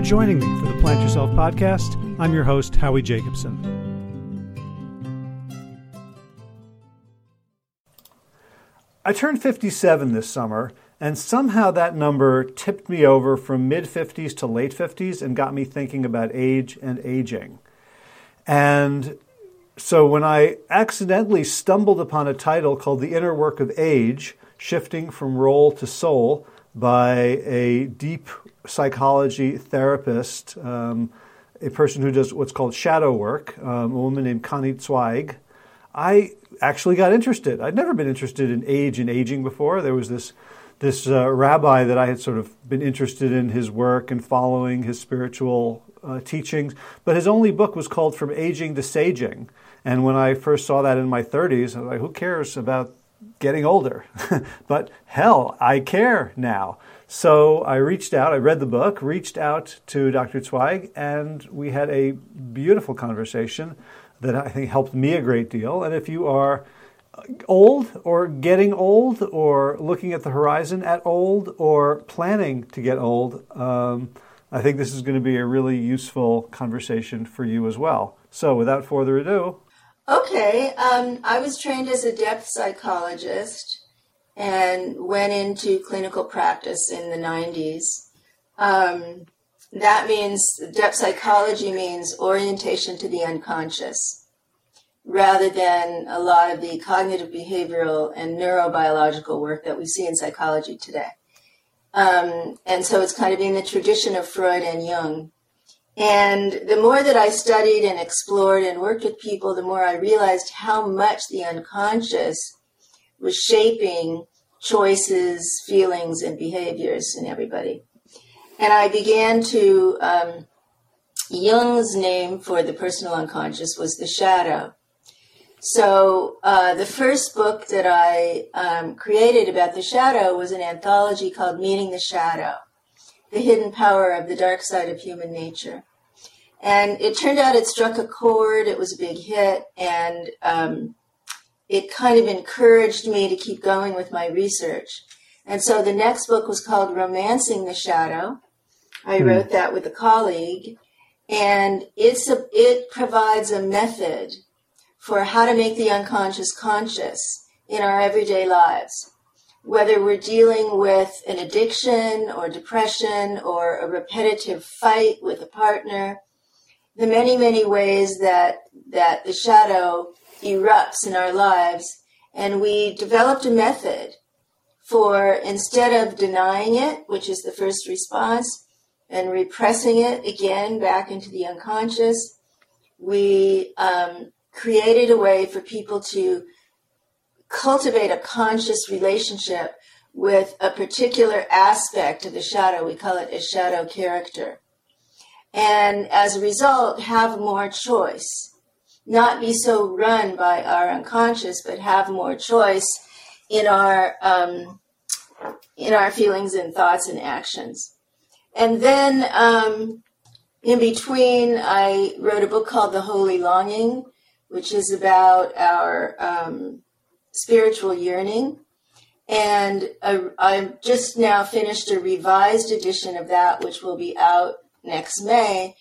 for joining me for the Plant Yourself podcast. I'm your host, Howie Jacobson. I turned 57 this summer, and somehow that number tipped me over from mid 50s to late 50s and got me thinking about age and aging. And so when I accidentally stumbled upon a title called The Inner Work of Age Shifting from Role to Soul by a deep psychology therapist, um, a person who does what's called shadow work, um, a woman named Connie Zweig, I actually got interested. I'd never been interested in age and aging before. There was this this uh, rabbi that I had sort of been interested in his work and following his spiritual uh, teachings, but his only book was called From Aging to Saging. And when I first saw that in my 30s, I was like, who cares about getting older? but hell, I care now. So I reached out, I read the book, reached out to Dr. Zweig, and we had a beautiful conversation that I think helped me a great deal. And if you are old or getting old or looking at the horizon at old or planning to get old, um, I think this is going to be a really useful conversation for you as well. So without further ado. Okay, um, I was trained as a depth psychologist and went into clinical practice in the 90s. Um, that means depth psychology means orientation to the unconscious rather than a lot of the cognitive behavioral and neurobiological work that we see in psychology today. Um, and so it's kind of in the tradition of Freud and Jung. And the more that I studied and explored and worked with people, the more I realized how much the unconscious was shaping choices, feelings, and behaviors in everybody. And I began to, um, Jung's name for the personal unconscious was the shadow. So uh, the first book that I um, created about the shadow was an anthology called Meeting the Shadow, The Hidden Power of the Dark Side of Human Nature. And it turned out it struck a chord, it was a big hit, and um, it kind of encouraged me to keep going with my research. And so the next book was called Romancing the Shadow. I hmm. wrote that with a colleague, and it's a, it provides a method for how to make the unconscious conscious in our everyday lives. Whether we're dealing with an addiction or depression or a repetitive fight with a partner, the many, many ways that, that the shadow erupts in our lives. And we developed a method for instead of denying it, which is the first response, and repressing it again back into the unconscious, we um, created a way for people to cultivate a conscious relationship with a particular aspect of the shadow. We call it a shadow character. And as a result, have more choice not be so run by our unconscious, but have more choice in our um, in our feelings and thoughts and actions. And then um, in between, I wrote a book called The Holy Longing, which is about our um, spiritual yearning. And I, I just now finished a revised edition of that, which will be out next May,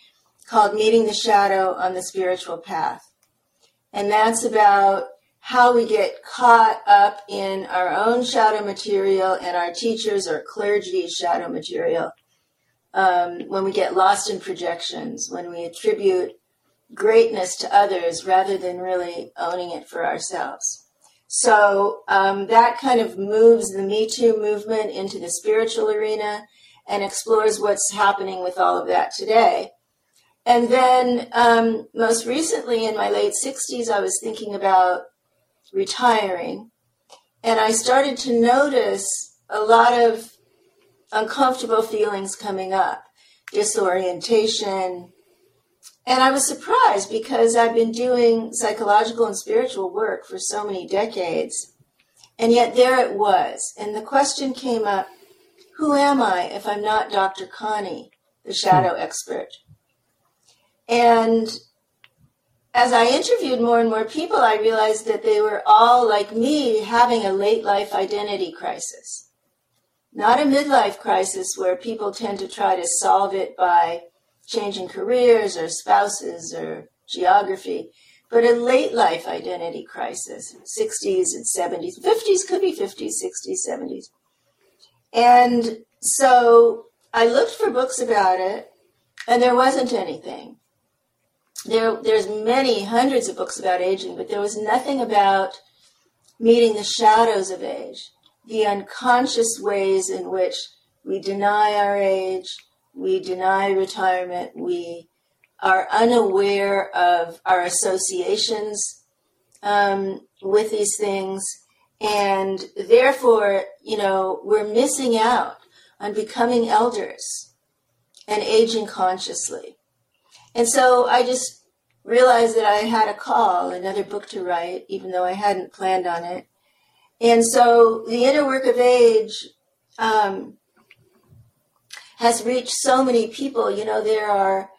called Meeting the Shadow on the Spiritual Path. And that's about how we get caught up in our own shadow material and our teachers or clergy's shadow material. Um, when we get lost in projections, when we attribute greatness to others rather than really owning it for ourselves. So um, that kind of moves the Me Too movement into the spiritual arena and explores what's happening with all of that today. And then um, most recently, in my late 60s, I was thinking about retiring. And I started to notice a lot of uncomfortable feelings coming up disorientation. And I was surprised because I've been doing psychological and spiritual work for so many decades. And yet there it was. And the question came up who am I if I'm not Dr. Connie, the shadow hmm. expert? And as I interviewed more and more people, I realized that they were all like me having a late life identity crisis. Not a midlife crisis where people tend to try to solve it by changing careers or spouses or geography, but a late life identity crisis, 60s and 70s, 50s could be 50s, 60s, 70s. And so I looked for books about it, and there wasn't anything. There, there's many hundreds of books about aging, but there was nothing about meeting the shadows of age, the unconscious ways in which we deny our age, we deny retirement, we are unaware of our associations um, with these things, and therefore, you know, we're missing out on becoming elders and aging consciously. And so I just realized that I had a call, another book to write, even though I hadn't planned on it. And so the inner work of age um, has reached so many people. You know, there are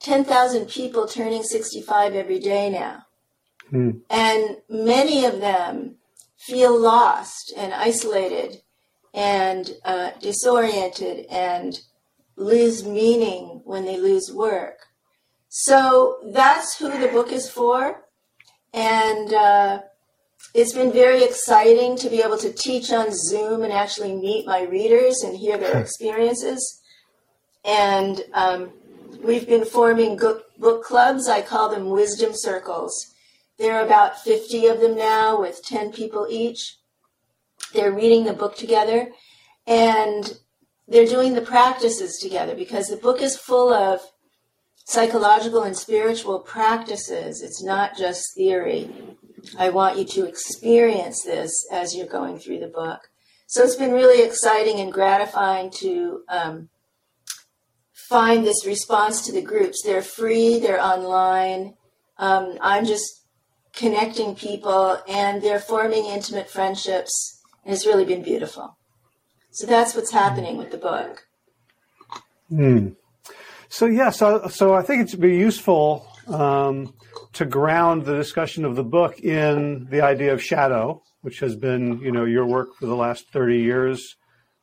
10,000 people turning 65 every day now. Hmm. And many of them feel lost and isolated and uh, disoriented and lose meaning when they lose work. So that's who the book is for. And uh, it's been very exciting to be able to teach on Zoom and actually meet my readers and hear their experiences. And um, we've been forming book clubs. I call them wisdom circles. There are about 50 of them now with 10 people each. They're reading the book together and they're doing the practices together because the book is full of psychological and spiritual practices. It's not just theory. I want you to experience this as you're going through the book. So it's been really exciting and gratifying to um, find this response to the groups. They're free, they're online. Um, I'm just connecting people and they're forming intimate friendships. And it's really been beautiful. So that's what's happening with the book. Hmm. So yeah, so so I think it'd be useful um, to ground the discussion of the book in the idea of shadow, which has been you know your work for the last thirty years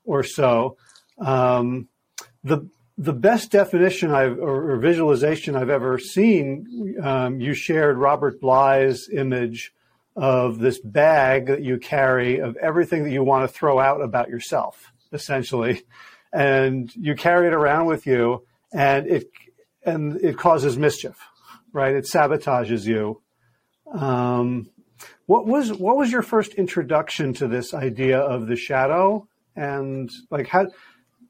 or so. Um, the the best definition I've, or, or, visualization I've ever seen, um, you shared Robert Bly's image of this bag that you carry of everything that you want to throw out about yourself, essentially, and you carry it around with you, and it and it causes mischief, right? It sabotages you. Um, what was what was your first introduction to this idea of the shadow, and like how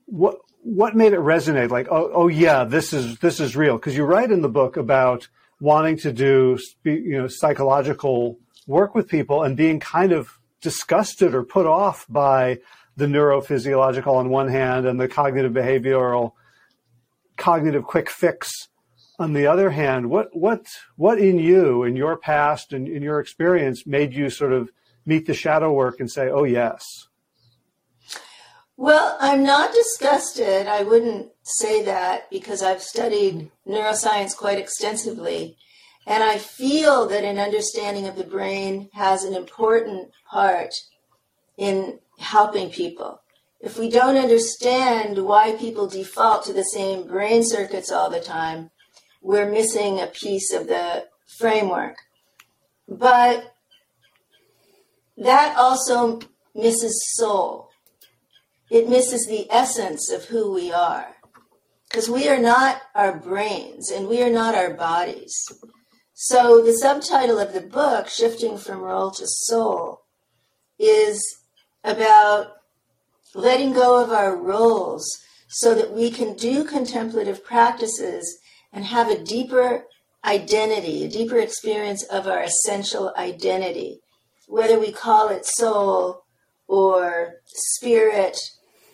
what what made it resonate? Like, oh, oh yeah, this is this is real. Because you write in the book about wanting to do you know psychological work with people and being kind of disgusted or put off by the neurophysiological on one hand and the cognitive behavioral cognitive quick fix on the other hand what what what in you in your past and in your experience made you sort of meet the shadow work and say oh yes well, I'm not disgusted. I wouldn't say that because I've studied neuroscience quite extensively. And I feel that an understanding of the brain has an important part in helping people. If we don't understand why people default to the same brain circuits all the time, we're missing a piece of the framework. But that also misses soul it misses the essence of who we are. Because we are not our brains and we are not our bodies. So the subtitle of the book, Shifting from Role to Soul, is about letting go of our roles so that we can do contemplative practices and have a deeper identity, a deeper experience of our essential identity, whether we call it soul or spirit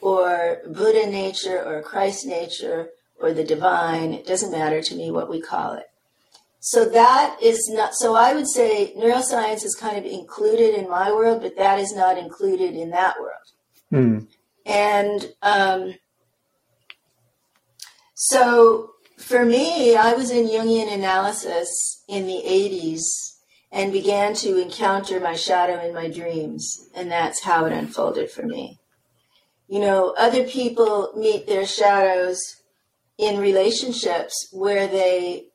or Buddha nature or Christ nature or the divine. It doesn't matter to me what we call it. So that is not, so I would say neuroscience is kind of included in my world, but that is not included in that world. Hmm. And um, so for me, I was in Jungian analysis in the 80s and began to encounter my shadow in my dreams. And that's how it unfolded for me. You know, other people meet their shadows in relationships where they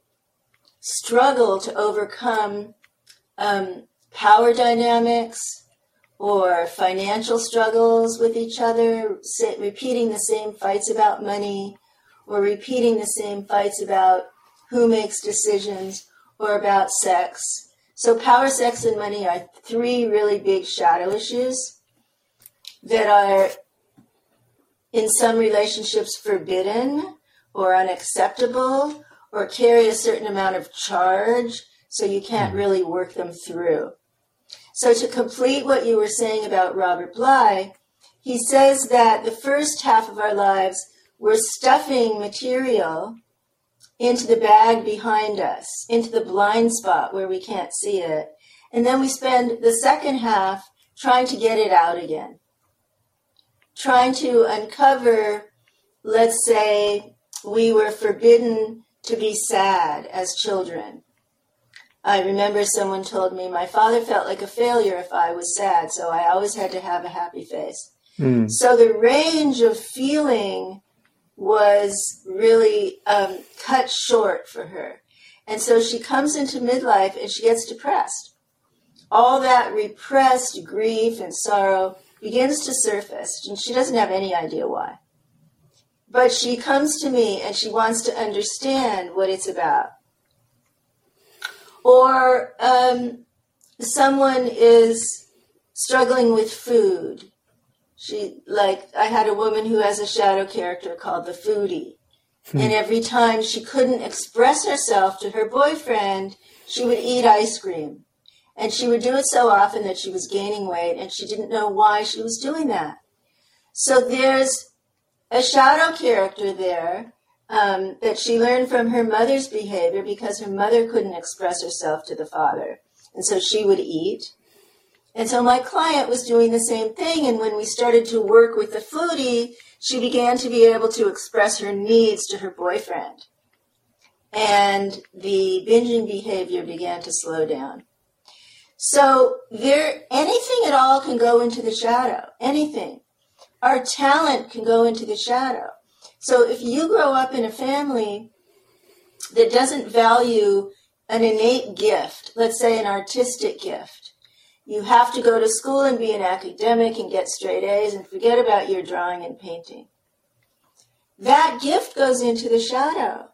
struggle to overcome um, power dynamics or financial struggles with each other, repeating the same fights about money, or repeating the same fights about who makes decisions, or about sex. So, power, sex, and money are three really big shadow issues that are in some relationships forbidden or unacceptable or carry a certain amount of charge, so you can't hmm. really work them through. So, to complete what you were saying about Robert Bly, he says that the first half of our lives, we're stuffing material into the bag behind us, into the blind spot where we can't see it. And then we spend the second half trying to get it out again, trying to uncover, let's say, we were forbidden to be sad as children. I remember someone told me my father felt like a failure if I was sad, so I always had to have a happy face. Mm. So the range of feeling was really um, cut short for her. And so she comes into midlife and she gets depressed. All that repressed grief and sorrow begins to surface, and she doesn't have any idea why. But she comes to me and she wants to understand what it's about. Or um, someone is struggling with food. She like I had a woman who has a shadow character called the foodie. Hmm. And every time she couldn't express herself to her boyfriend, she would eat ice cream. And she would do it so often that she was gaining weight and she didn't know why she was doing that. So there's a shadow character there um, that she learned from her mother's behavior because her mother couldn't express herself to the father. And so she would eat. And so my client was doing the same thing. And when we started to work with the foodie, she began to be able to express her needs to her boyfriend. And the binging behavior began to slow down. So there, anything at all can go into the shadow. Anything. Our talent can go into the shadow. So if you grow up in a family that doesn't value an innate gift, let's say an artistic gift, you have to go to school and be an academic and get straight A's and forget about your drawing and painting. That gift goes into the shadow.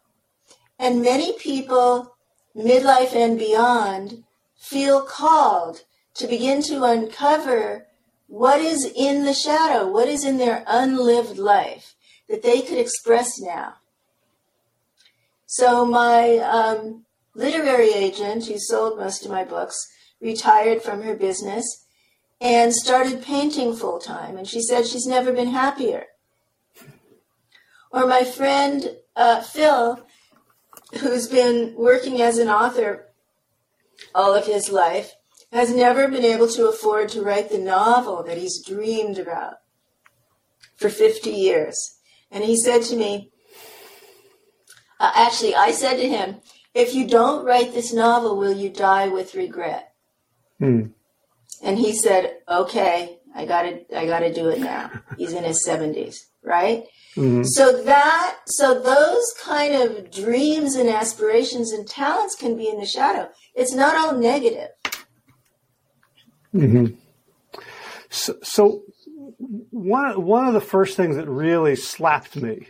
And many people, midlife and beyond, feel called to begin to uncover what is in the shadow, what is in their unlived life that they could express now. So my um, literary agent, who sold most of my books, retired from her business and started painting full time. And she said she's never been happier. Or my friend uh, Phil, who's been working as an author all of his life, has never been able to afford to write the novel that he's dreamed about for 50 years. And he said to me, uh, actually, I said to him, if you don't write this novel, will you die with regret? Hmm. And he said, okay, I gotta, I gotta do it now. He's in his seventies, right? Mm-hmm. So that, so those kind of dreams and aspirations and talents can be in the shadow. It's not all negative. Mm-hmm. So, so one one of the first things that really slapped me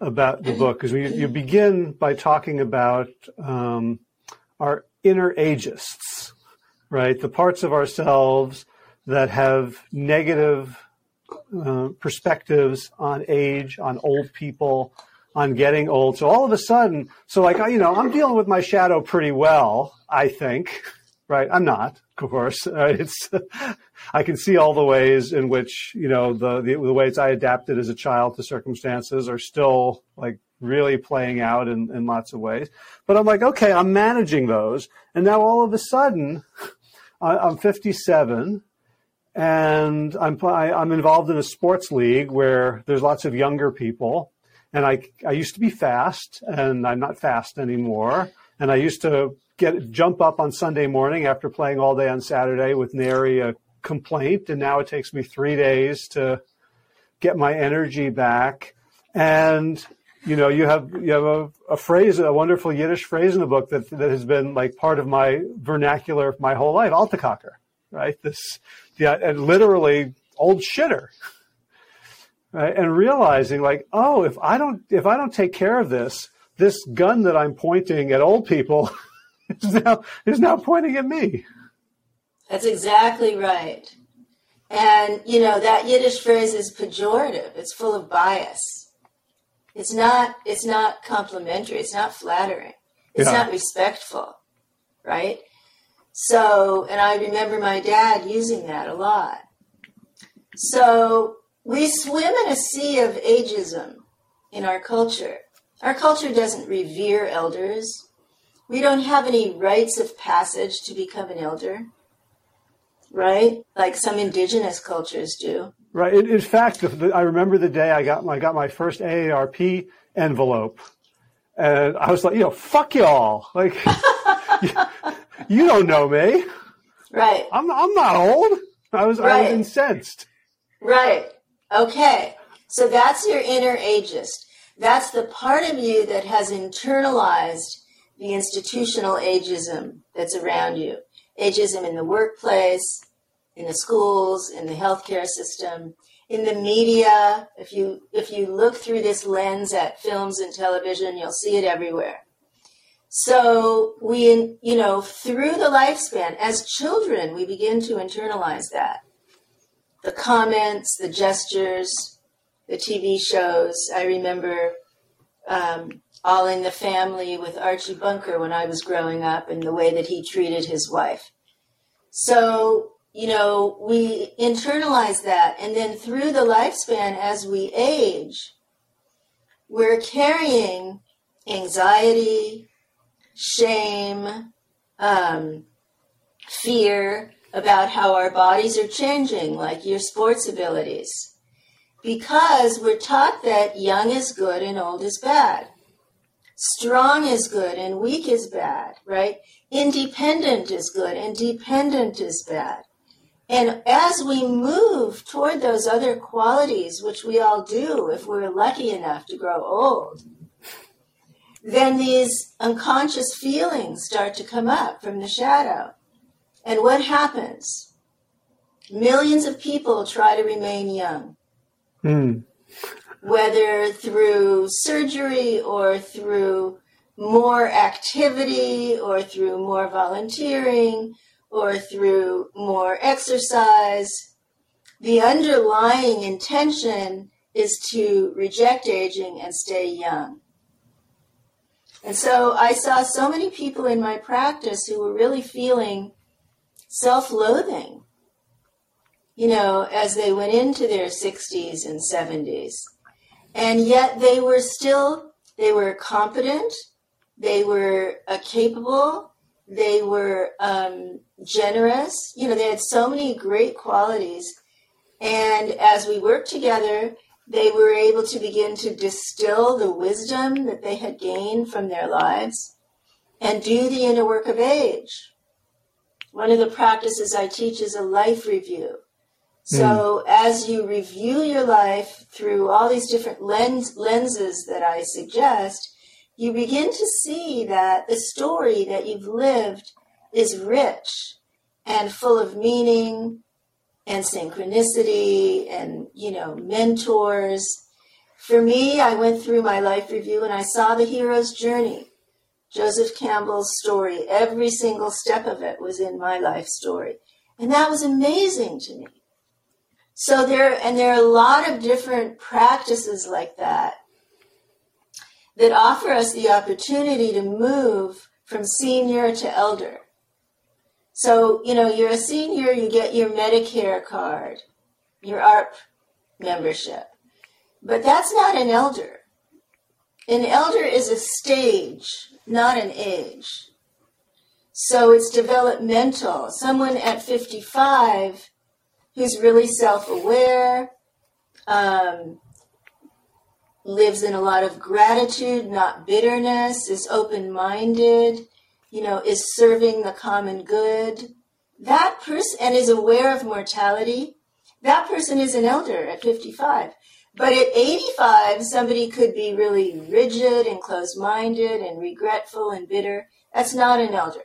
about the book is you, you begin by talking about um, our inner ageists, right? The parts of ourselves that have negative uh, perspectives on age, on old people, on getting old. So all of a sudden, so like you know, I'm dealing with my shadow pretty well, I think, right? I'm not, of course. Uh, it's I can see all the ways in which you know the, the, the ways I adapted as a child to circumstances are still like really playing out in, in lots of ways. But I'm like, okay, I'm managing those, and now all of a sudden, I'm 57, and I'm I, i am involved in a sports league where there's lots of younger people, and I I used to be fast, and I'm not fast anymore, and I used to get jump up on Sunday morning after playing all day on Saturday with nary a complaint, and now it takes me three days to get my energy back. And you know, you have you have a, a phrase, a wonderful Yiddish phrase in the book that that has been like part of my vernacular my whole life, Altakaker, right? This, yeah, and literally old shitter, right? And realizing like, oh, if I don't if I don't take care of this, this gun that I'm pointing at old people is now is now pointing at me. That's exactly right. And you know that Yiddish phrase is pejorative. It's full of bias it's not it's not complimentary, it's not flattering. It's yeah. not respectful, right? So, and I remember my dad using that a lot. So, we swim in a sea of ageism in our culture. Our culture doesn't revere elders. We don't have any rites of passage to become an elder, right? Like some indigenous cultures do. Right. In, in fact, I remember the day I got my, I got my first AARP envelope, and I was like, you know, fuck y'all. Like, you, you, don't know me. Right. I'm I'm not old. I was right. I was incensed. Right. Okay. So that's your inner ageist. That's the part of you that has internalized the institutional ageism that's around you. Ageism in the workplace, in the schools, in the healthcare system, in the media. If you if you look through this lens at films and television, you'll see it everywhere. So we, you know, through the lifespan, as children, we begin to internalize that. The comments, the gestures, the TV shows. I remember um, All in the Family with Archie Bunker when I was growing up and the way that he treated his wife. So you know, we internalize that. And then through the lifespan, as we age, we're carrying anxiety, shame, um, fear about how our bodies are changing, like your sports abilities. Because we're taught that young is good and old is bad. Strong is good and weak is bad, right? Independent is good and dependent is bad. And as we move toward those other qualities, which we all do if we're lucky enough to grow old, then these unconscious feelings start to come up from the shadow. And what happens? Millions of people try to remain young. Mm. Whether through surgery or through more activity or through more volunteering or through more exercise. The underlying intention is to reject aging and stay young. And so I saw so many people in my practice who were really feeling self loathing, you know, as they went into their 60s and 70s. And yet they were still, they were competent, they were uh, capable, they were um, generous. You know, they had so many great qualities. And as we worked together, they were able to begin to distill the wisdom that they had gained from their lives and do the inner work of age. One of the practices I teach is a life review. So mm. as you review your life through all these different lens, lenses that I suggest, you begin to see that the story that you've lived is rich and full of meaning and synchronicity and, you know, mentors. For me, I went through my life review and I saw the hero's journey. Joseph Campbell's story, every single step of it was in my life story. And that was amazing to me. So there, and there are a lot of different practices like that that offer us the opportunity to move from senior to elder. So, you know, you're a senior, you get your Medicare card, your AARP membership. But that's not an elder. An elder is a stage, not an age. So it's developmental. Someone at 55 who's really self aware, um, lives in a lot of gratitude, not bitterness, is open minded, you know, is serving the common good. That person, and is aware of mortality, that person is an elder at 55. But at 85, somebody could be really rigid and closed minded and regretful and bitter. That's not an elder.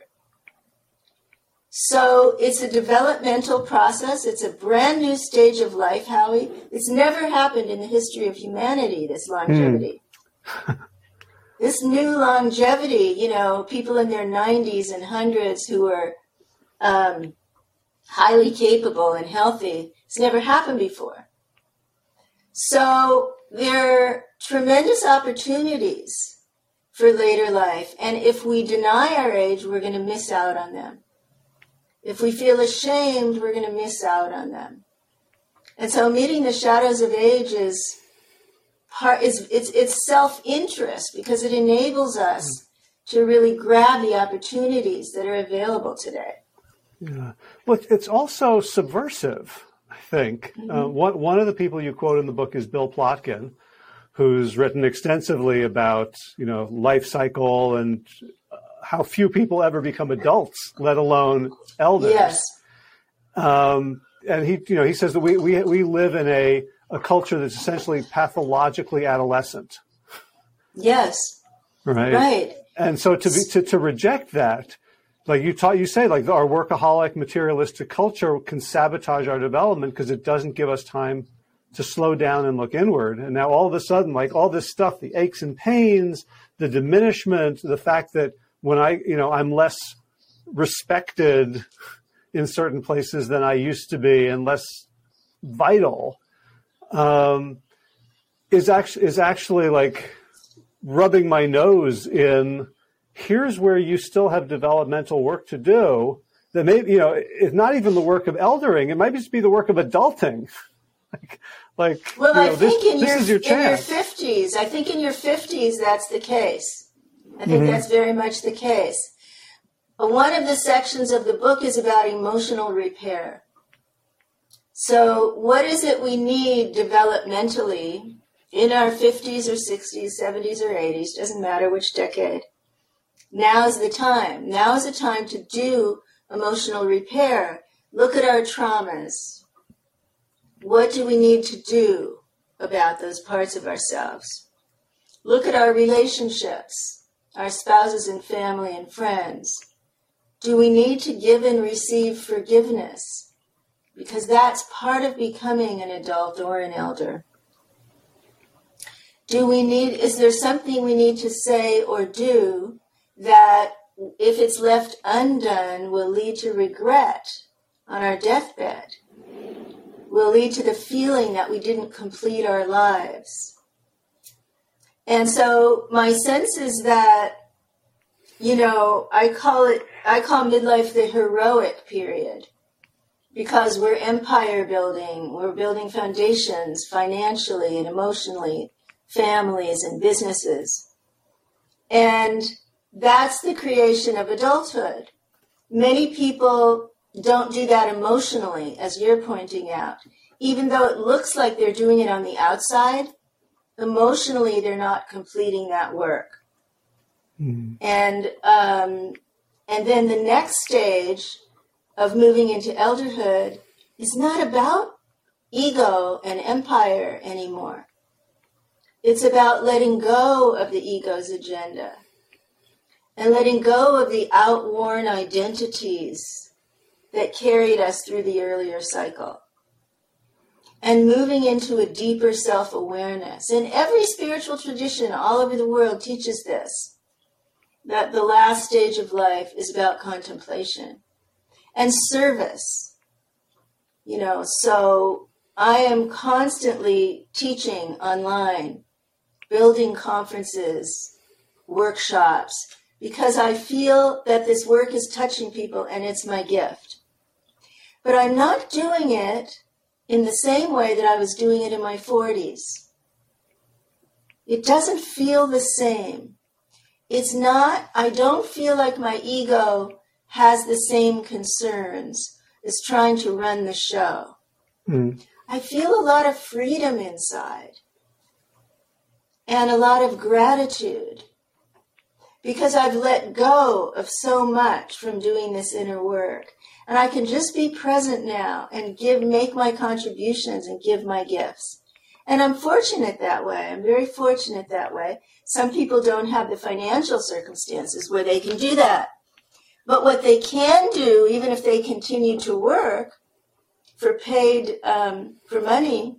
So it's a developmental process. It's a brand new stage of life, Howie. It's never happened in the history of humanity, this longevity. Mm. this new longevity, you know, people in their 90s and hundreds who are um, highly capable and healthy, it's never happened before. So there are tremendous opportunities for later life. And if we deny our age, we're going to miss out on them. If we feel ashamed, we're going to miss out on them. And so meeting the shadows of age is part is it's it's self-interest because it enables us to really grab the opportunities that are available today. Yeah. Well, it's also subversive, I think. Mm-hmm. Uh, one, one of the people you quote in the book is Bill Plotkin, who's written extensively about, you know, life cycle and how few people ever become adults, let alone elders. Yes. Um, and he, you know, he says that we, we, we live in a, a culture that's essentially pathologically adolescent. Yes. Right. Right. And so to be, to, to reject that, like you taught, you say like our workaholic materialistic culture can sabotage our development because it doesn't give us time to slow down and look inward. And now all of a sudden, like all this stuff, the aches and pains, the diminishment, the fact that when I, you know, I'm less respected in certain places than I used to be and less vital, um, is actually is actually like rubbing my nose in. Here's where you still have developmental work to do. That maybe you know it's not even the work of eldering. It might just be the work of adulting. like, like well, you know, I think this, in, this your, is your in your fifties. I think in your fifties that's the case. I think mm-hmm. that's very much the case. But one of the sections of the book is about emotional repair. So, what is it we need developmentally in our 50s or 60s, 70s or 80s, doesn't matter which decade? Now is the time. Now is the time to do emotional repair. Look at our traumas. What do we need to do about those parts of ourselves? Look at our relationships our spouses and family and friends? Do we need to give and receive forgiveness? Because that's part of becoming an adult or an elder. Do we need, is there something we need to say or do that, if it's left undone, will lead to regret on our deathbed? Will lead to the feeling that we didn't complete our lives? And so my sense is that, you know, I call it, I call midlife the heroic period because we're empire building, we're building foundations financially and emotionally, families and businesses. And that's the creation of adulthood. Many people don't do that emotionally, as you're pointing out. Even though it looks like they're doing it on the outside, emotionally they're not completing that work. Mm. And um, and then the next stage of moving into elderhood is not about ego and empire anymore. It's about letting go of the ego's agenda and letting go of the outworn identities that carried us through the earlier cycle and moving into a deeper self awareness. And every spiritual tradition all over the world teaches this that the last stage of life is about contemplation and service. You know, so I am constantly teaching online, building conferences, workshops, because I feel that this work is touching people and it's my gift. But I'm not doing it in the same way that I was doing it in my 40s. It doesn't feel the same. It's not, I don't feel like my ego has the same concerns as trying to run the show. Mm. I feel a lot of freedom inside and a lot of gratitude because I've let go of so much from doing this inner work. And I can just be present now and give, make my contributions and give my gifts. And I'm fortunate that way. I'm very fortunate that way. Some people don't have the financial circumstances where they can do that. But what they can do, even if they continue to work for paid, um, for money,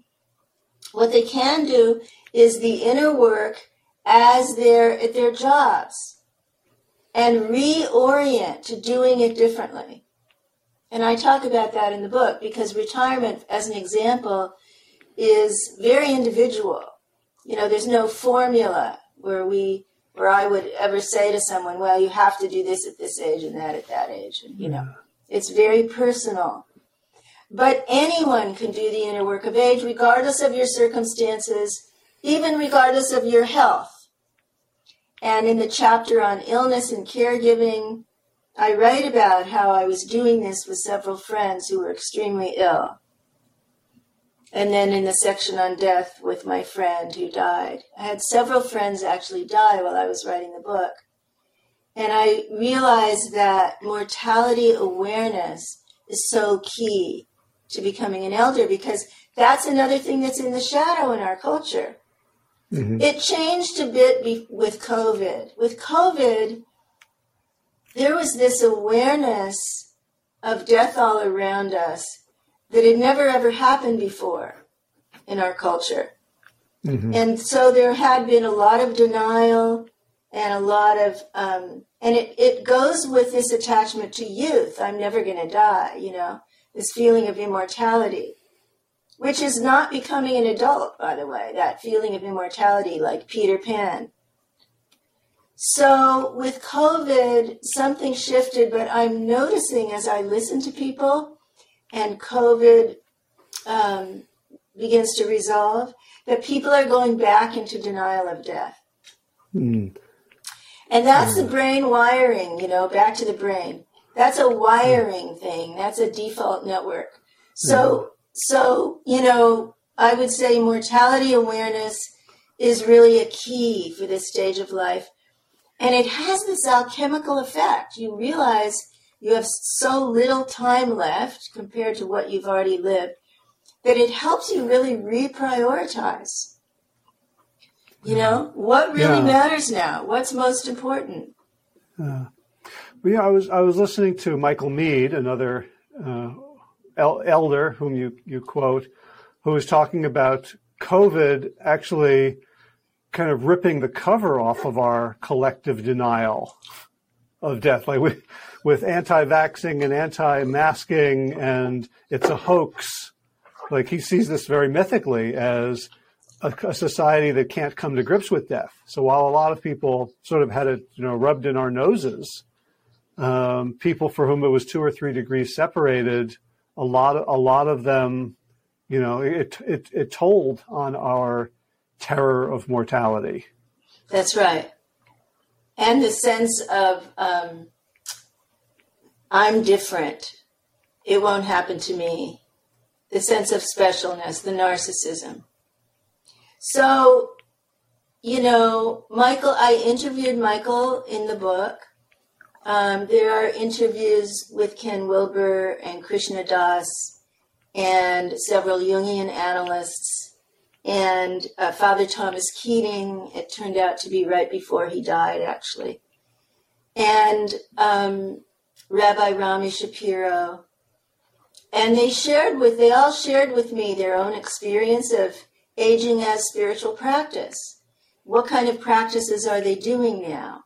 what they can do is the inner work as they're at their jobs and reorient to doing it differently. And I talk about that in the book because retirement, as an example, is very individual. You know, there's no formula where we where I would ever say to someone, well, you have to do this at this age and that at that age. And, you know, mm-hmm. it's very personal. But anyone can do the inner work of age, regardless of your circumstances, even regardless of your health. And in the chapter on illness and caregiving, I write about how I was doing this with several friends who were extremely ill. And then in the section on death with my friend who died. I had several friends actually die while I was writing the book. And I realized that mortality awareness is so key to becoming an elder because that's another thing that's in the shadow in our culture. Mm-hmm. It changed a bit be- with COVID. With COVID, there was this awareness of death all around us that had never ever happened before in our culture. Mm-hmm. And so there had been a lot of denial and a lot of, um, and it, it goes with this attachment to youth. I'm never going to die, you know, this feeling of immortality, which is not becoming an adult, by the way, that feeling of immortality like Peter Pan. So with COVID, something shifted, but I'm noticing as I listen to people and COVID um, begins to resolve, that people are going back into denial of death. Mm. And that's mm. the brain wiring, you know, back to the brain. That's a wiring mm. thing. That's a default network. So, mm. so, you know, I would say mortality awareness is really a key for this stage of life. And it has this alchemical effect. You realize you have so little time left compared to what you've already lived that it helps you really reprioritize. You know, what really yeah. matters now? What's most important? Uh, well, yeah, I was I was listening to Michael Meade, another uh, el- elder whom you you quote, who was talking about COVID actually kind of ripping the cover off of our collective denial of death. Like we, with anti-vaxing and anti-masking and it's a hoax. Like he sees this very mythically as a, a, society that can't come to grips with death. So while a lot of people sort of had it, you know, rubbed in our noses, um, people for whom it was two or three degrees separated, a lot of, a lot of them, you know, it, it, it told on our terror of mortality. That's right. And the sense of, um, I'm different. It won't happen to me. The sense of specialness, the narcissism. So, you know, Michael, I interviewed Michael in the book. Um, there are interviews with Ken Wilber and Krishna Das and several Jungian analysts and uh, Father Thomas Keating. It turned out to be right before he died, actually. And um, Rabbi Rami Shapiro. And they shared with, they all shared with me their own experience of aging as spiritual practice. What kind of practices are they doing now?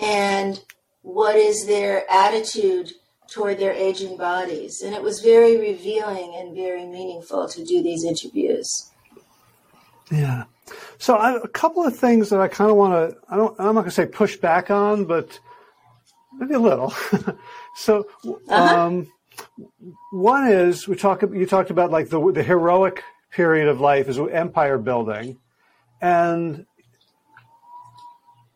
And what is their attitude toward their aging bodies? And it was very revealing and very meaningful to do these interviews. Yeah. So I, a couple of things that I kind of want to, I don't, I'm not going to say push back on, but maybe a little. so, uh-huh. um, one is we talk. You talked about like the the heroic period of life is empire building, and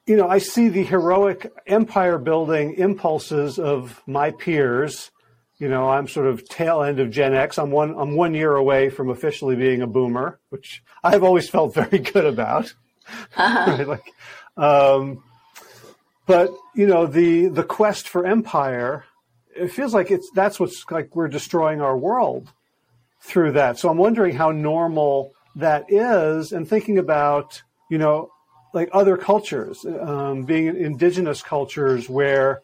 you know I see the heroic empire building impulses of my peers. You know, I'm sort of tail end of Gen X. I'm one. I'm one year away from officially being a boomer, which I've always felt very good about. Uh-huh. right? Like, um, but you know, the the quest for empire, it feels like it's that's what's like we're destroying our world through that. So I'm wondering how normal that is, and thinking about, you know, like other cultures, um, being indigenous cultures where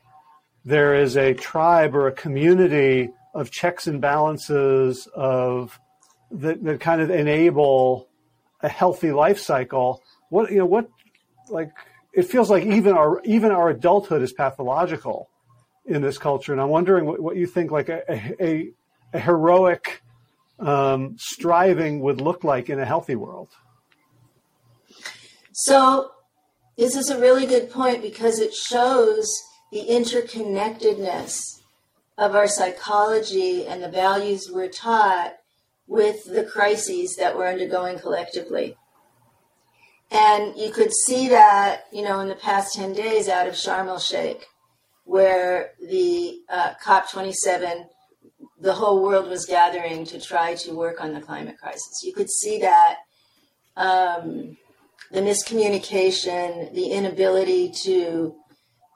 there is a tribe or a community of checks and balances of that, that kind of enable a healthy life cycle. What you know, what like it feels like even our even our adulthood is pathological in this culture, and I'm wondering what, what you think like a, a, a heroic um, striving would look like in a healthy world. So, this is a really good point because it shows the interconnectedness of our psychology and the values we're taught with the crises that we're undergoing collectively. And you could see that, you know, in the past 10 days out of Sharm el Sheikh, where the uh, COP27, the whole world was gathering to try to work on the climate crisis. You could see that um, the miscommunication, the inability to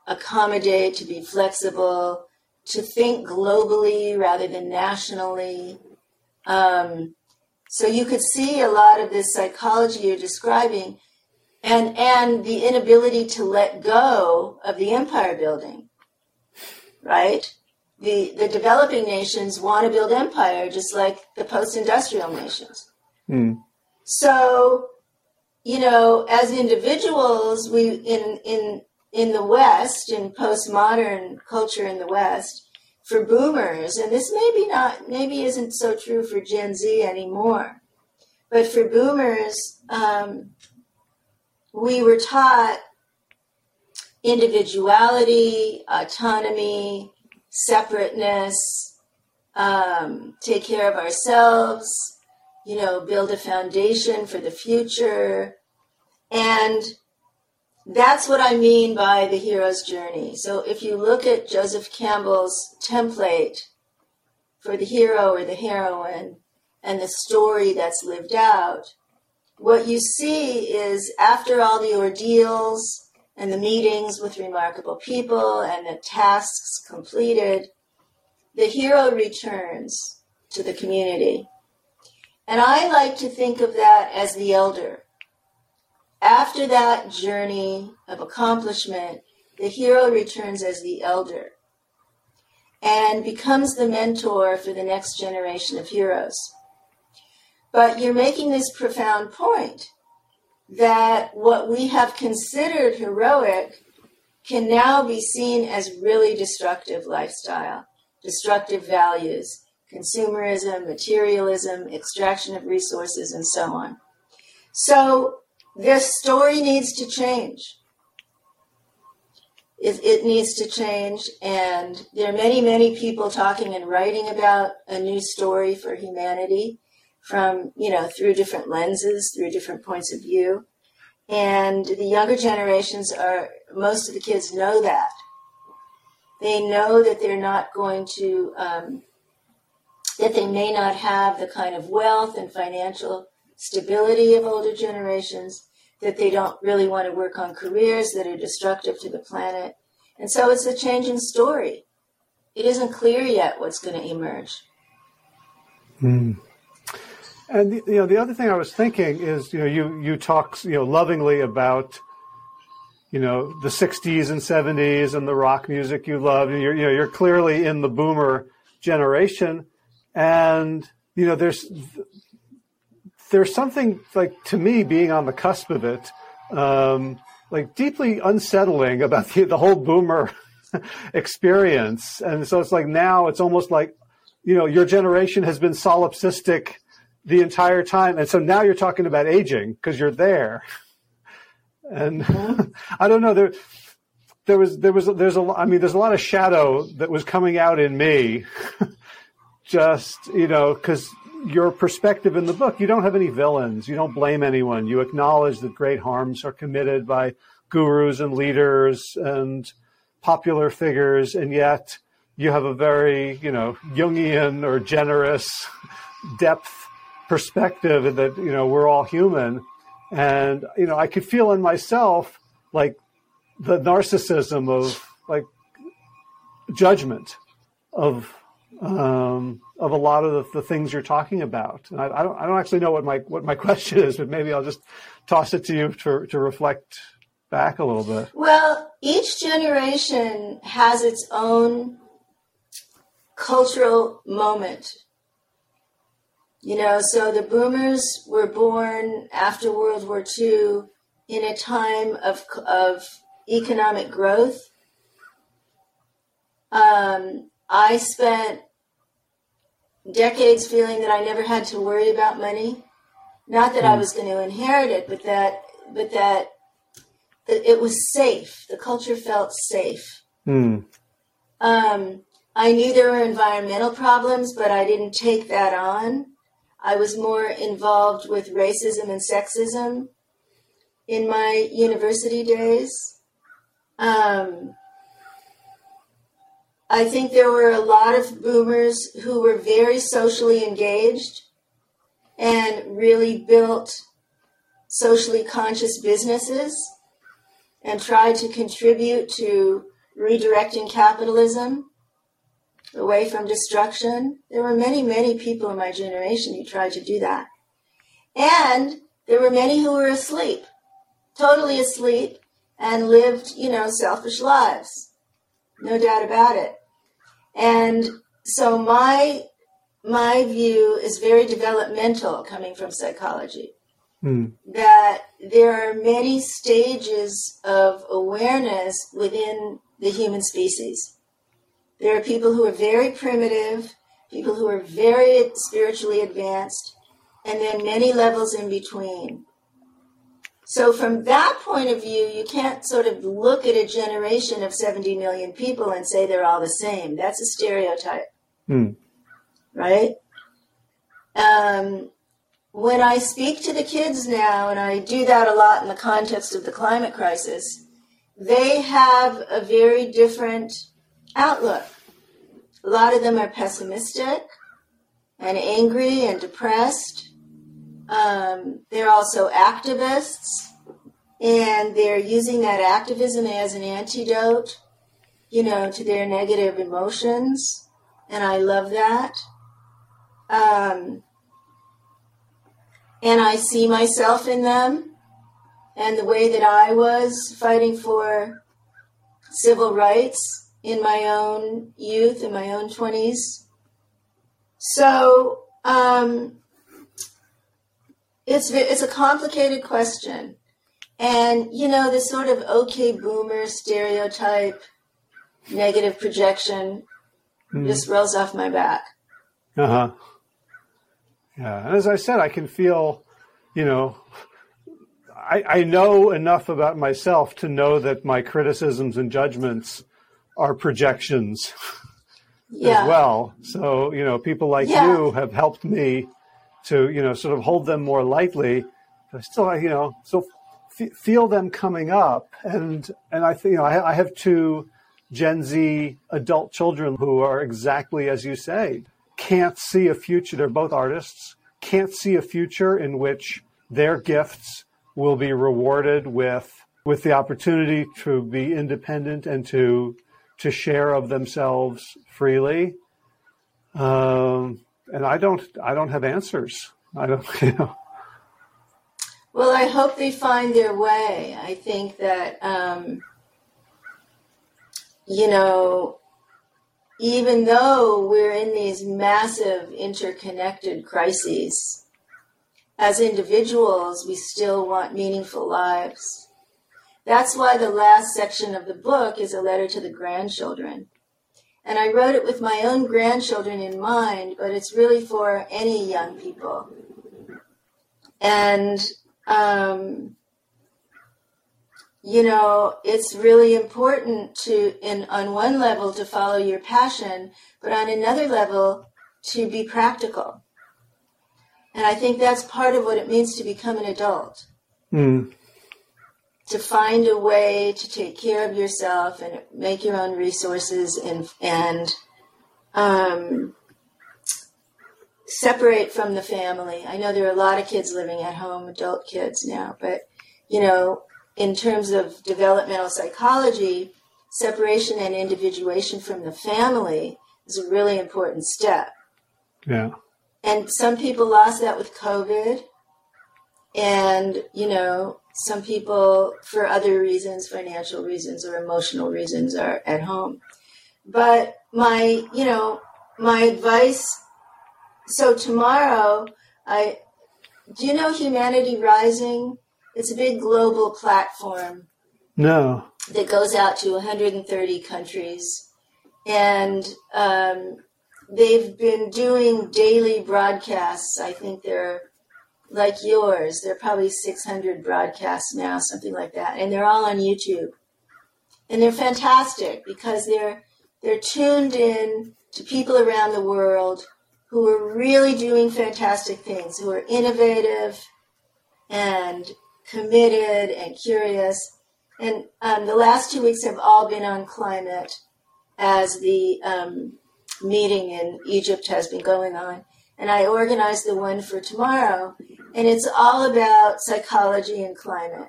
accommodate, to be flexible, to think globally rather than nationally. Um, so you could see a lot of this psychology you're describing and, and the inability to let go of the empire building, right? The, the developing nations want to build empire just like the post-industrial nations. Mm. So, you know, as individuals, we in in in the West, in postmodern culture in the West, for boomers, and this maybe not, maybe isn't so true for Gen Z anymore, but for boomers, um, we were taught individuality, autonomy, separateness, um, take care of ourselves, you know, build a foundation for the future. And that's what I mean by the hero's journey. So if you look at Joseph Campbell's template for the hero or the heroine and the story that's lived out, what you see is after all the ordeals and the meetings with remarkable people and the tasks completed, the hero returns to the community. And I like to think of that as the elder after that journey of accomplishment, the hero returns as the elder and becomes the mentor for the next generation of heroes. But you're making this profound point that what we have considered heroic can now be seen as really destructive lifestyle, destructive values, consumerism, materialism, extraction of resources, and so on. So this story needs to change. It, it, needs to change, and there are many, many people talking and writing about a new story for humanity from, you know, through different lenses, through different points of view. And the younger generations are, most of the kids know that. They know that they're not going to, um, that they may not have the kind of wealth and financial stability of older generations, that they don't really want to work on careers that are destructive to the planet. And so it's a changing story. It isn't clear yet what's going to emerge. Mm. And the, you know, the other thing I was thinking is, you know, you you talk, you know, lovingly about, you know, the '60s and '70s and the rock music you love. And you're, you know, you're clearly in the boomer generation, and you know, there's there's something like to me being on the cusp of it, um, like deeply unsettling about the, the whole boomer experience. And so it's like now it's almost like, you know, your generation has been solipsistic the entire time. And so now you're talking about aging because you're there. And I don't know, there, there was, there was, there's a, I mean, there's a lot of shadow that was coming out in me. Just, you know, cause your perspective in the book. You don't have any villains. You don't blame anyone. You acknowledge that great harms are committed by gurus and leaders and popular figures, and yet you have a very, you know, Jungian or generous depth perspective that, you know, we're all human. And, you know, I could feel in myself like the narcissism of like judgment of um, of a lot of the, the, things you're talking about. I, I, don't, I don't actually know what my what my question is, but maybe I'll just toss it to you to to reflect back a little bit. Well, each generation has its own cultural moment. You know, so the boomers were born after World War II in a time of, of economic growth. Um, I spent decades feeling that I never had to worry about money. Not that mm. I hmm. was going to inherit it, but that, but that it was safe. The culture felt safe. Mm. Um, I knew there were environmental problems, but I didn't take that on. I was more involved with racism and sexism in my university days. Um, I think there were a lot of boomers who were very socially engaged and really built socially conscious businesses and tried to contribute to redirecting capitalism away from destruction. There were many, many people in my generation who tried to do that. And there were many who were asleep, totally asleep, and lived, you know, selfish lives. No doubt about it. And so my my view is very developmental coming from psychology. Mm. That there are many stages of awareness within the human species. There are people who are very primitive, people who are very spiritually advanced, and then many levels in between. So, from that point of view, you can't sort of look at a generation of 70 million people and say they're all the same. That's a stereotype. Mm. Right? Um, when I speak to the kids now, and I do that a lot in the context of the climate crisis, they have a very different outlook. A lot of them are pessimistic and angry and depressed. Um, they're also activists, and they're using that activism as an antidote, you know, to their negative emotions. And I love that. Um, and I see myself in them and the way that I was fighting for civil rights in my own youth, in my own 20s. So um, it's, it's a complicated question. And, you know, this sort of okay boomer stereotype, negative projection mm. just rolls off my back. Uh huh. Yeah. And as I said, I can feel, you know, I, I know enough about myself to know that my criticisms and judgments are projections yeah. as well. So, you know, people like yeah. you have helped me to, you know, sort of hold them more lightly. I still, you know, still f- feel them coming up. And, and I think, you know, I, I have two Gen Z adult children who are exactly as you say, can't see a future. They're both artists, can't see a future in which their gifts will be rewarded with with the opportunity to be independent and to to share of themselves freely. Um, and I don't I don't have answers. I don't you know. Well, I hope they find their way. I think that um, you know, even though we're in these massive interconnected crises, as individuals, we still want meaningful lives. That's why the last section of the book is a letter to the grandchildren. And I wrote it with my own grandchildren in mind, but it's really for any young people. And, um, you know, it's really important to, in, on one level, to follow your passion, but on another level, to be practical and I think that's part of what it means to become an adult. Mm. To find a way to take care of yourself and make your own resources and and um, separate from the family. I know there are a lot of kids living at home, adult kids now, but you know, in terms of developmental psychology, separation and individuation from the family is a really important step. Yeah. And some people lost that with COVID. And, you know, some people, for other reasons, financial reasons or emotional reasons, are at home. But my, you know, my advice so tomorrow, I do you know Humanity Rising? It's a big global platform. No. That goes out to 130 countries, and um, they've been doing daily broadcasts. I think they're like yours. There are probably 600 broadcasts now, something like that, and they're all on YouTube. And they're fantastic because they're they're tuned in to people around the world who are really doing fantastic things, who are innovative and committed and curious. And um, the last two weeks have all been on climate as the um, meeting in Egypt has been going on. And I organized the one for tomorrow, and it's all about psychology and climate.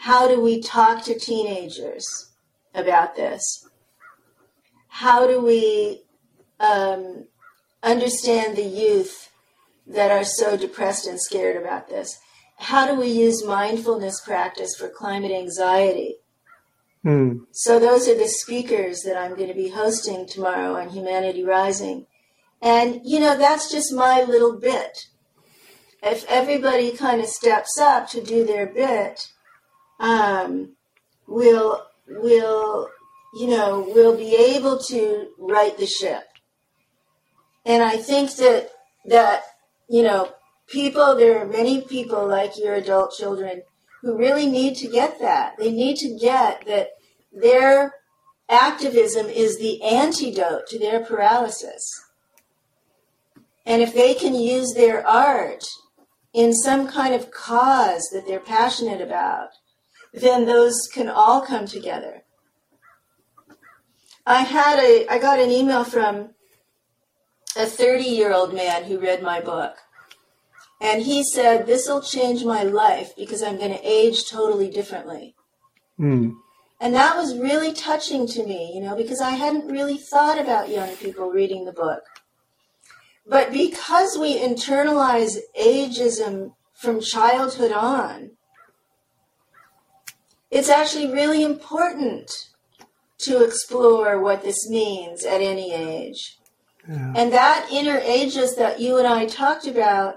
How do we talk to teenagers about this? How do we um, understand the youth that are so depressed and scared about this? How do we use mindfulness practice for climate anxiety? Hmm. So, those are the speakers that I'm going to be hosting tomorrow on Humanity Rising. And, you know, that's just my little bit. If everybody kind of steps up to do their bit, um, we'll, we'll, you know, we'll be able to right the ship. And I think that that you know people there are many people like your adult children who really need to get that. They need to get that their activism is the antidote to their paralysis. And if they can use their art in some kind of cause that they're passionate about, then those can all come together. I had a I got an email from a 30 year old man who read my book. And he said, This will change my life because I'm going to age totally differently. Mm. And that was really touching to me, you know, because I hadn't really thought about young people reading the book. But because we internalize ageism from childhood on, it's actually really important to explore what this means at any age. And that inner ageist that you and I talked about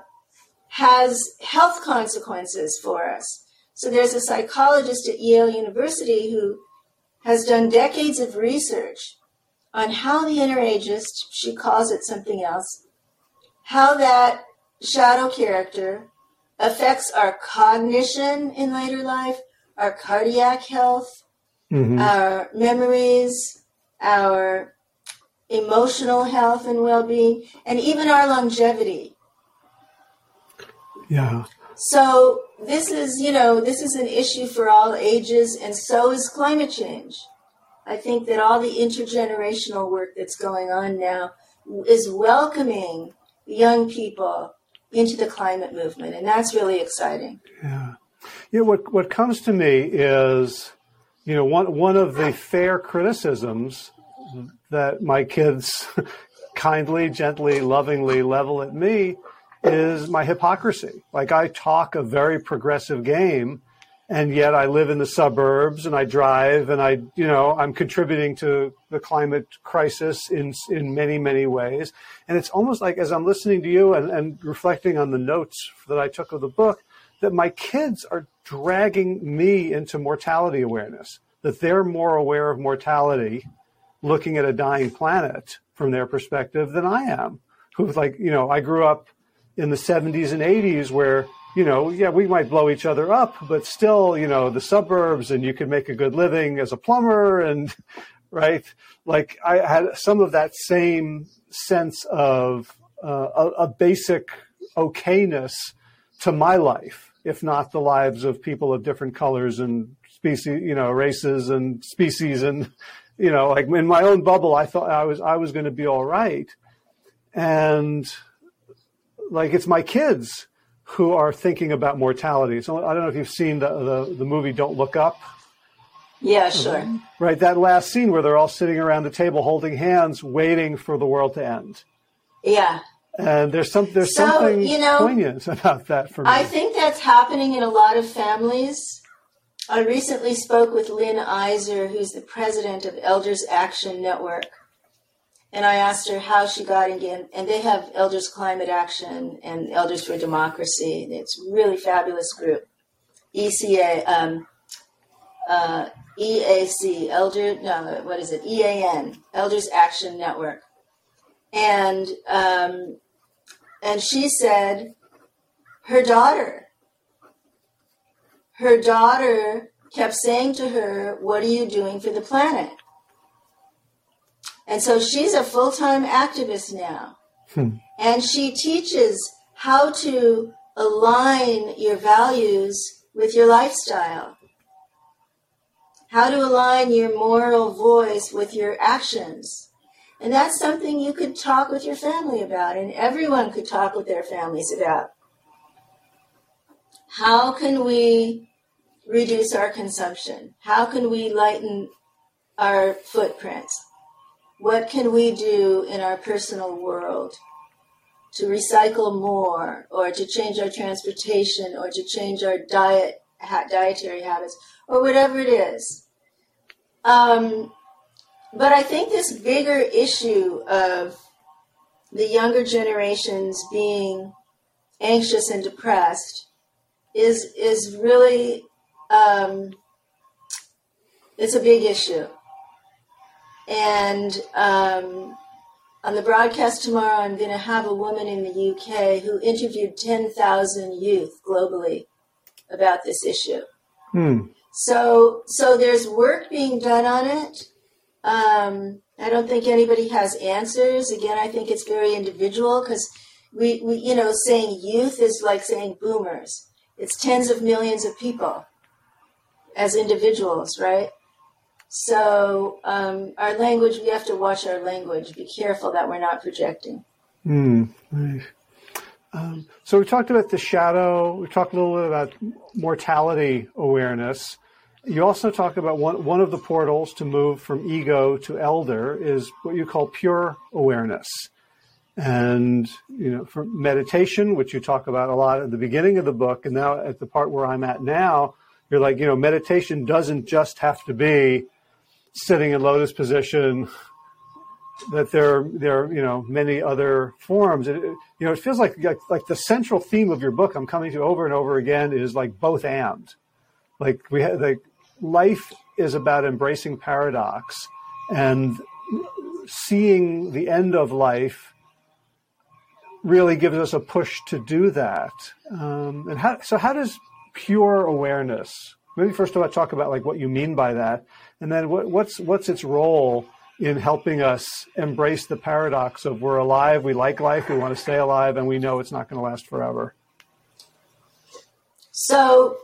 has health consequences for us. So there's a psychologist at Yale University who has done decades of research on how the inner ageist, she calls it something else, how that shadow character affects our cognition in later life, our cardiac health, mm-hmm. our memories, our emotional health and well being, and even our longevity. Yeah. So this is, you know, this is an issue for all ages, and so is climate change. I think that all the intergenerational work that's going on now is welcoming young people into the climate movement, and that's really exciting. Yeah. Yeah, what what comes to me is, you know, one one of the fair criticisms that my kids kindly, gently, lovingly level at me is my hypocrisy. Like I talk a very progressive game and yet I live in the suburbs and I drive and I, you know, I'm contributing to the climate crisis in in many many ways. And it's almost like as I'm listening to you and, and reflecting on the notes that I took of the book, that my kids are dragging me into mortality awareness. That they're more aware of mortality looking at a dying planet from their perspective than I am. Who's like, you know, I grew up in the 70s and 80s where, you know, yeah, we might blow each other up, but still, you know, the suburbs and you can make a good living as a plumber and, right? Like I had some of that same sense of uh, a, a basic okayness to my life, if not the lives of people of different colors and species, you know, races and species and you know, like in my own bubble, I thought I was I was going to be all right, and like it's my kids who are thinking about mortality. So I don't know if you've seen the the, the movie Don't Look Up. Yeah, sure. Right, that last scene where they're all sitting around the table holding hands, waiting for the world to end. Yeah. And there's some there's So, something you know, poignant about that for me. I think that's happening in a lot of families. I recently spoke with Lynn Iser, who's the president of Elders Action Network. And I asked her how she got in, and they have Elders Climate Action and Elders for Democracy. It's a really fabulous group. ECA, um, uh, EAC, Elder, no, what is it? EAN, Elders Action Network. And, um, and she said her daughter, her daughter kept saying to her, What are you doing for the planet? And so she's a full time activist now. Hmm. And she teaches how to align your values with your lifestyle, how to align your moral voice with your actions. And that's something you could talk with your family about, and everyone could talk with their families about. How can we reduce our consumption? How can we lighten our footprints? What can we do in our personal world to recycle more, or to change our transportation, or to change our diet ha- dietary habits, or whatever it is? Um, but I think this bigger issue of the younger generations being anxious and depressed is is really um, it's a big issue. And um, on the broadcast tomorrow, I'm going to have a woman in the UK who interviewed 10,000 youth globally about this issue. Hmm. So, so there's work being done on it. Um, I don't think anybody has answers. Again, I think it's very individual because we, we, you know, saying youth is like saying boomers. It's tens of millions of people as individuals, right? So um, our language, we have to watch our language. Be careful that we're not projecting. Hmm. Right. Um, so we talked about the shadow. We talked a little bit about mortality awareness. You also talk about one one of the portals to move from ego to elder is what you call pure awareness, and you know, for meditation, which you talk about a lot at the beginning of the book, and now at the part where I'm at now, you're like, you know, meditation doesn't just have to be sitting in lotus position that there there are you know many other forms. It, you know it feels like, like like the central theme of your book i'm coming to over and over again is like both and. Like we have like life is about embracing paradox and seeing the end of life really gives us a push to do that. Um, and how so how does pure awareness maybe first of all talk about like what you mean by that and then what, what's what's its role in helping us embrace the paradox of we're alive, we like life, we want to stay alive, and we know it's not going to last forever. So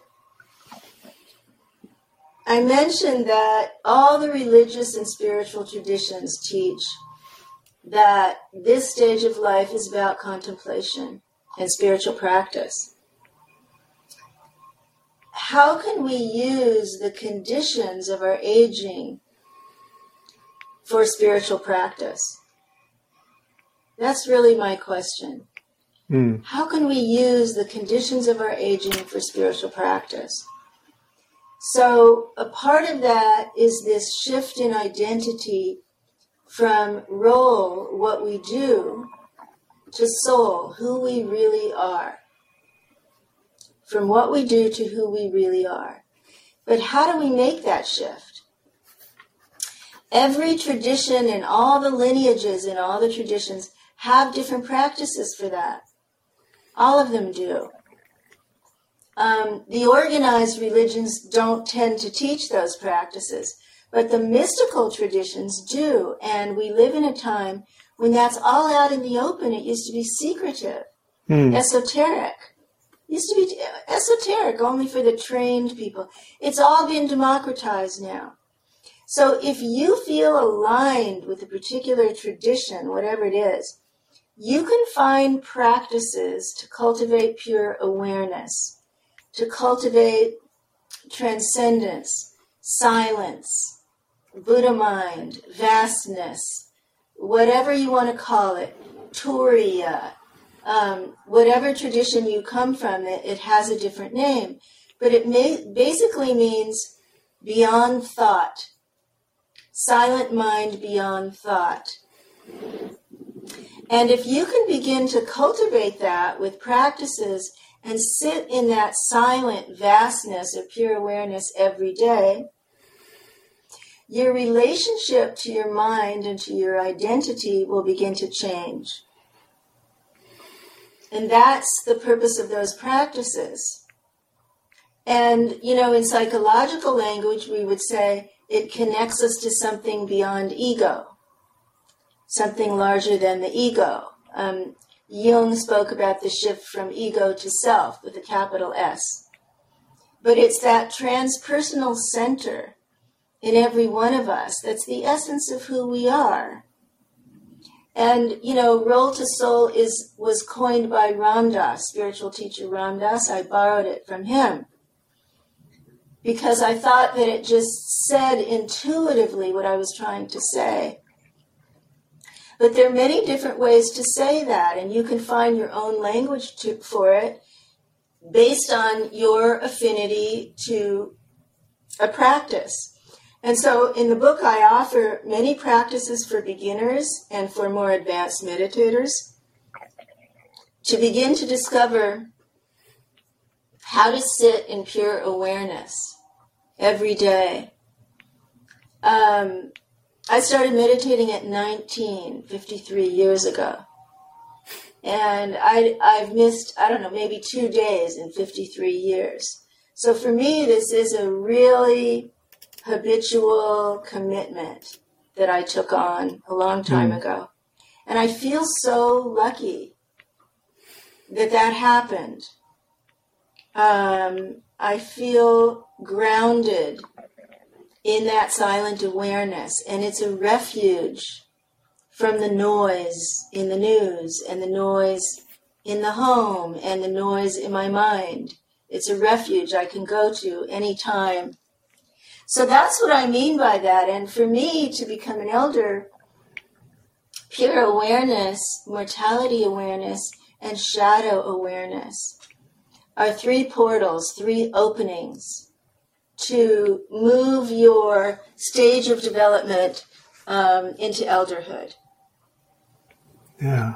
I mentioned that all the religious and spiritual traditions teach that this stage of life is about contemplation and spiritual practice. How can we use the conditions of our aging for spiritual practice? That's really my question. Hmm. How can we use the conditions of our aging for spiritual practice? So, a part of that is this shift in identity from role, what we do, to soul, who we really are. From what we do to who we really are. But how do we make that shift? Every tradition and all the lineages and all the traditions have different practices for that. All of them do. Um, the organized religions don't tend to teach those practices, but the mystical traditions do. And we live in a time when that's all out in the open. It used to be secretive, Hmm. esoteric. Used to be esoteric only for the trained people. It's all been democratized now. So if you feel aligned with a particular tradition, whatever it is, you can find practices to cultivate pure awareness, to cultivate transcendence, silence, Buddha mind, vastness, whatever you want to call it, Turiya, um, whatever tradition you come from, it, it has a different name. But it may, basically means beyond thought, silent mind beyond thought. And if you can begin to cultivate that with practices and sit in that silent vastness of pure awareness every day, your relationship to your mind and to your identity will begin to change. And that's the purpose of those practices. And, you know, in psychological language, we would say it connects us to something beyond ego something larger than the ego. Um, Jung spoke about the shift from ego to self with a capital S. But it's that transpersonal center in every one of us that's the essence of who we are. And you know, role to soul is was coined by Ram Dass, spiritual teacher Ram Dass. I borrowed it from him because I thought that it just said intuitively what I was trying to say. But there are many different ways to say that, and you can find your own language to, for it based on your affinity to a practice. And so in the book, I offer many practices for beginners and for more advanced meditators to begin to discover how to sit in pure awareness every day. Um, I started meditating at 19, 53 years ago. And I, I've missed, I don't know, maybe two days in 53 years. So for me, this is a really habitual commitment that I took on a long time mm. ago. And I feel so lucky that that happened. Um, I feel grounded in that silent awareness. And it's a refuge from the noise in the news and the noise in the home and the noise in my mind. It's a refuge I can go to anytime. So that's what I mean by that. And for me to become an elder, pure awareness, mortality awareness, and shadow awareness are three portals, three openings to move your stage of development um, into elderhood. Yeah.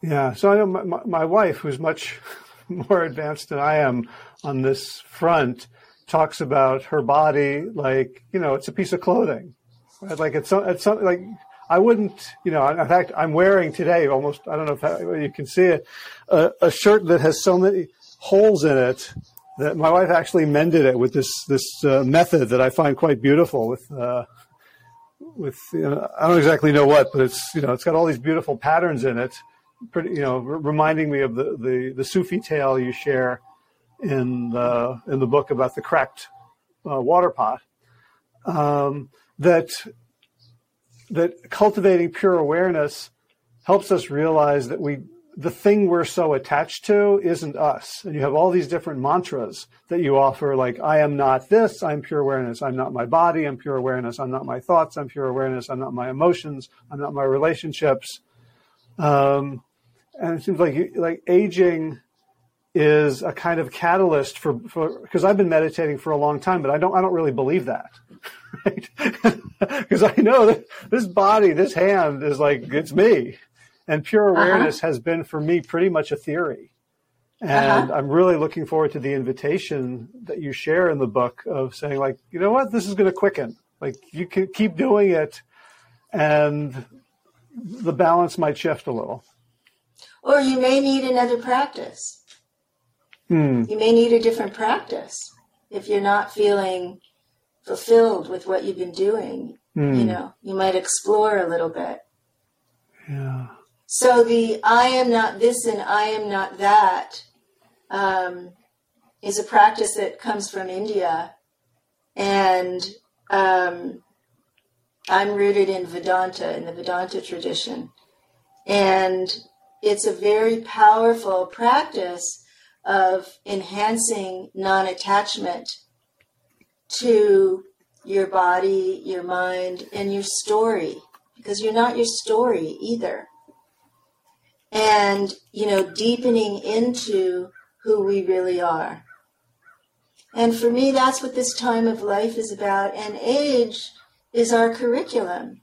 Yeah. So I know my, my wife, who's much more advanced than I am on this front, talks about her body like, you know, it's a piece of clothing. Right? Like it's, it's something like, I wouldn't, you know, in fact, I'm wearing today almost, I don't know if you can see it, a, a shirt that has so many holes in it that my wife actually mended it with this this uh, method that I find quite beautiful. With uh, with you know, I don't exactly know what, but it's you know it's got all these beautiful patterns in it. Pretty you know reminding me of the, the the Sufi tale you share in the in the book about the cracked uh, water pot. Um, that that cultivating pure awareness helps us realize that we the thing we're so attached to isn't us. And you have all these different mantras that you offer, like, I am not this, I'm pure awareness. I'm not my body, I'm pure awareness. I'm not my thoughts, I'm pure awareness. I'm not my emotions, I'm not my relationships. Um, and it seems like, like aging is a kind of catalyst for, because I've been meditating for a long time, but I don't, I don't really believe that. Right? Because I know that this body, this hand is like, it's me and pure uh-huh. awareness uh-huh. has been for me pretty much a theory. And uh-huh. I'm really looking forward to the invitation that you share in the book of saying, like, you know what, this is going to quicken. Like, you can keep doing it, and the balance might shift a little. Or you may need another practice. Hmm. You may need a different practice if you're not feeling fulfilled with what you've been doing. Hmm. You know, you might explore a little bit. Yeah. So the I am not this and I am not that um, is a practice that comes from India. And um, I'm rooted in Vedanta, in the Vedanta tradition. And it's a very powerful practice of enhancing non attachment to your body, your mind, and your story, because you're not your story either. And, you know, deepening into who we really are. And for me, that's what this time of life is about. And age is our curriculum.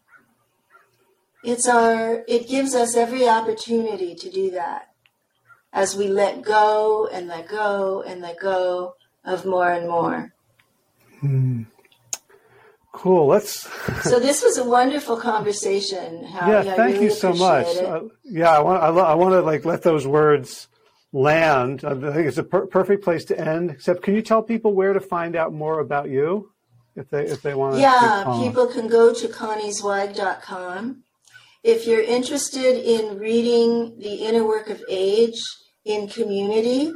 It's our, it gives us every opportunity to do that as we let go and let go and let go of more and more. Hmm. Cool. Let's. so this was a wonderful conversation. Howie. Yeah, thank really you so much. Uh, yeah, I want I, lo- I want to like let those words land. I think it's a per- perfect place to end. Except, can you tell people where to find out more about you, if they if they want to? Yeah, people can go to conniezweig.com. If you're interested in reading the inner work of age in community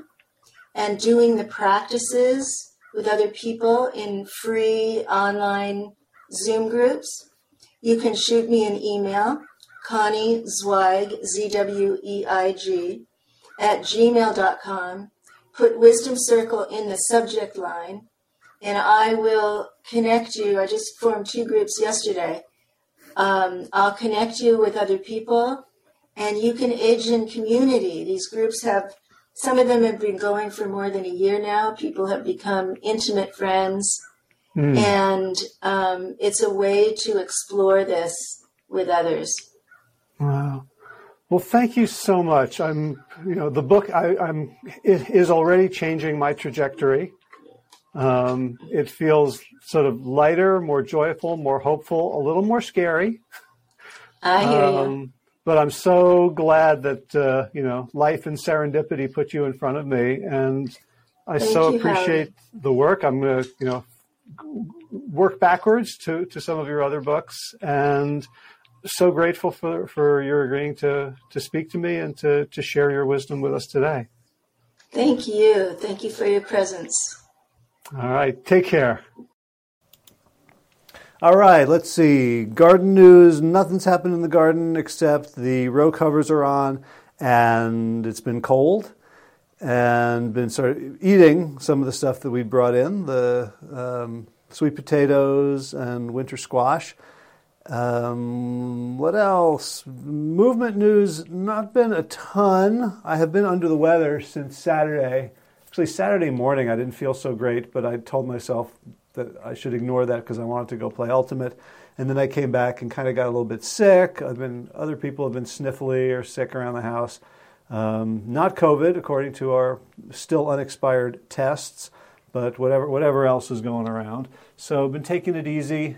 and doing the practices with other people in free online Zoom groups, you can shoot me an email, Connie Zweig, Z W E I G, at gmail.com. Put Wisdom Circle in the subject line, and I will connect you. I just formed two groups yesterday. Um, I'll connect you with other people, and you can age in community. These groups have some of them have been going for more than a year now. People have become intimate friends. Mm. And um, it's a way to explore this with others. Wow. Well, thank you so much. I'm, you know, the book I, am is already changing my trajectory. Um, it feels sort of lighter, more joyful, more hopeful, a little more scary. I hear um, you but I'm so glad that uh, you know life and serendipity put you in front of me, and I Thank so you, appreciate Harry. the work. I'm gonna you know work backwards to to some of your other books, and so grateful for for your agreeing to to speak to me and to to share your wisdom with us today. Thank you. Thank you for your presence. All right. Take care. All right, let's see. Garden news. Nothing's happened in the garden except the row covers are on and it's been cold and been of eating some of the stuff that we brought in the um, sweet potatoes and winter squash. Um, what else? Movement news, not been a ton. I have been under the weather since Saturday. Actually, Saturday morning I didn't feel so great, but I told myself that I should ignore that because I wanted to go play Ultimate. And then I came back and kind of got a little bit sick. I've been other people have been sniffly or sick around the house. Um, not COVID, according to our still unexpired tests, but whatever whatever else is going around. So I've been taking it easy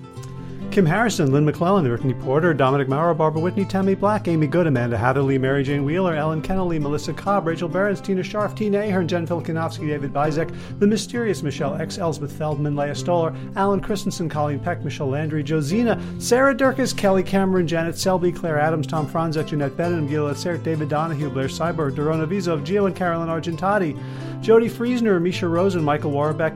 Kim Harrison, Lynn McClellan, Brittany Porter, Dominic Maurer, Barbara Whitney, Tammy Black, Amy Good, Amanda Hatherley, Mary Jane Wheeler, Ellen Kennelly, Melissa Cobb, Rachel Behrens, Tina Scharf, Tina Ahern, Jen Filkinovsky, David Bizek, The Mysterious Michelle X, Elsbeth Feldman, Leah Stoller, Alan Christensen, Colleen Peck, Michelle Landry, Josina, Sarah Durkis, Kelly Cameron, Janet Selby, Claire Adams, Tom Franzek, Jeanette Bennett, Gila Sert, David Donahue, Blair Cyber, Dorona Vizov, Gio and Carolyn Argentati, Jody Friesner, Misha Rosen, Michael Warbeck,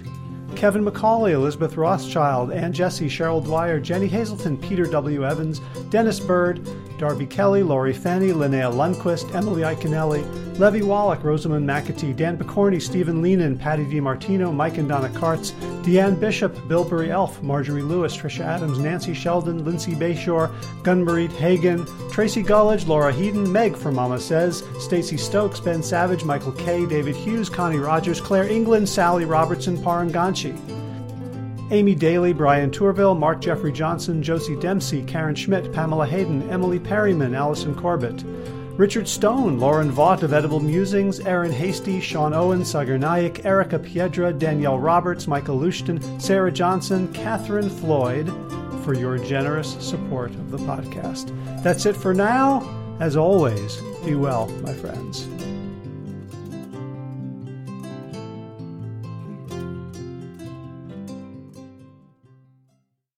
Kevin McCauley, Elizabeth Rothschild, Ann Jesse, Cheryl Dwyer, Jenny Hazelton, Peter W. Evans, Dennis Bird, Darby Kelly, Laurie Fanny, Linnea Lundquist, Emily Iconelli, Levy Wallach, Rosamund McAtee, Dan Picorni, Stephen Leenan, Patty DiMartino, Mike and Donna Kartz, Deanne Bishop, Billbury Elf, Marjorie Lewis, Trisha Adams, Nancy Sheldon, Lindsay Bayshore, Gunmarit Hagen, Tracy Gullidge, Laura Heaton, Meg from Mama Says, Stacy Stokes, Ben Savage, Michael Kay, David Hughes, Connie Rogers, Claire England, Sally Robertson, Paranganchi. Amy Daly, Brian Tourville, Mark Jeffrey Johnson, Josie Dempsey, Karen Schmidt, Pamela Hayden, Emily Perryman, Allison Corbett. Richard Stone, Lauren Vaught of Edible Musings, Aaron Hasty, Sean Owen, Sagar Naik, Erica Piedra, Danielle Roberts, Michael Lushton, Sarah Johnson, Catherine Floyd for your generous support of the podcast. That's it for now. As always, be well, my friends.